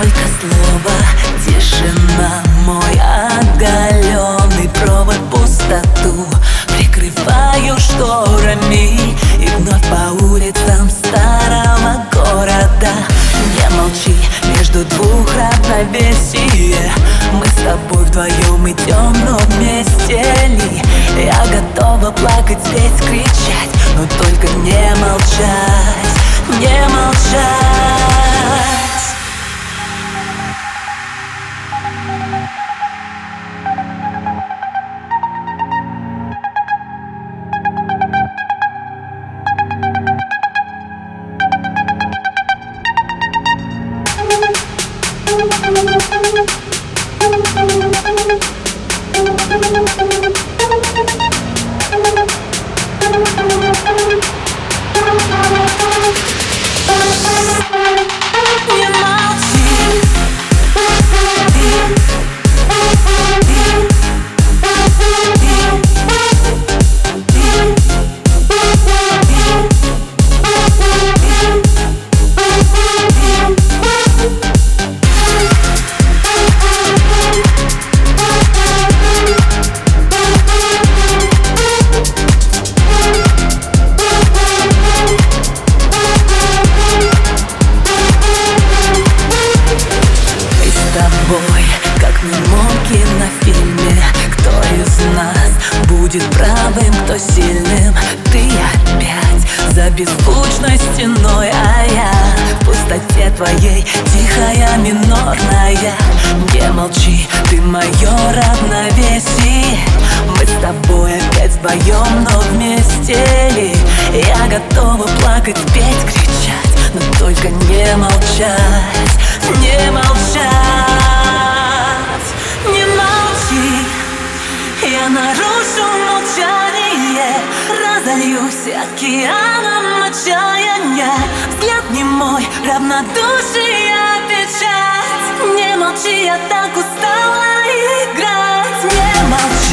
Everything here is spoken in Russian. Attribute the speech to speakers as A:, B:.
A: только слово. Тишина, мой оголенный провод пустоту. Прикрываю шторами И вновь по улицам старого города. Не молчи, между двух равновесие. Мы с тобой вдвоем идем, но вместе ли? Я готова тобой, сильным. Ты опять за беззвучной стеной А я в пустоте твоей, тихая, минорная. Не молчи, ты мое равновесие. Мы с тобой опять вдвоем, но вместе ли? Я готова плакать, петь, кричать Но только не молчать, Разольюсь океаном отчаяния Взгляд не мой, равнодушие печать. Не молчи, я так устала играть. Не молчи,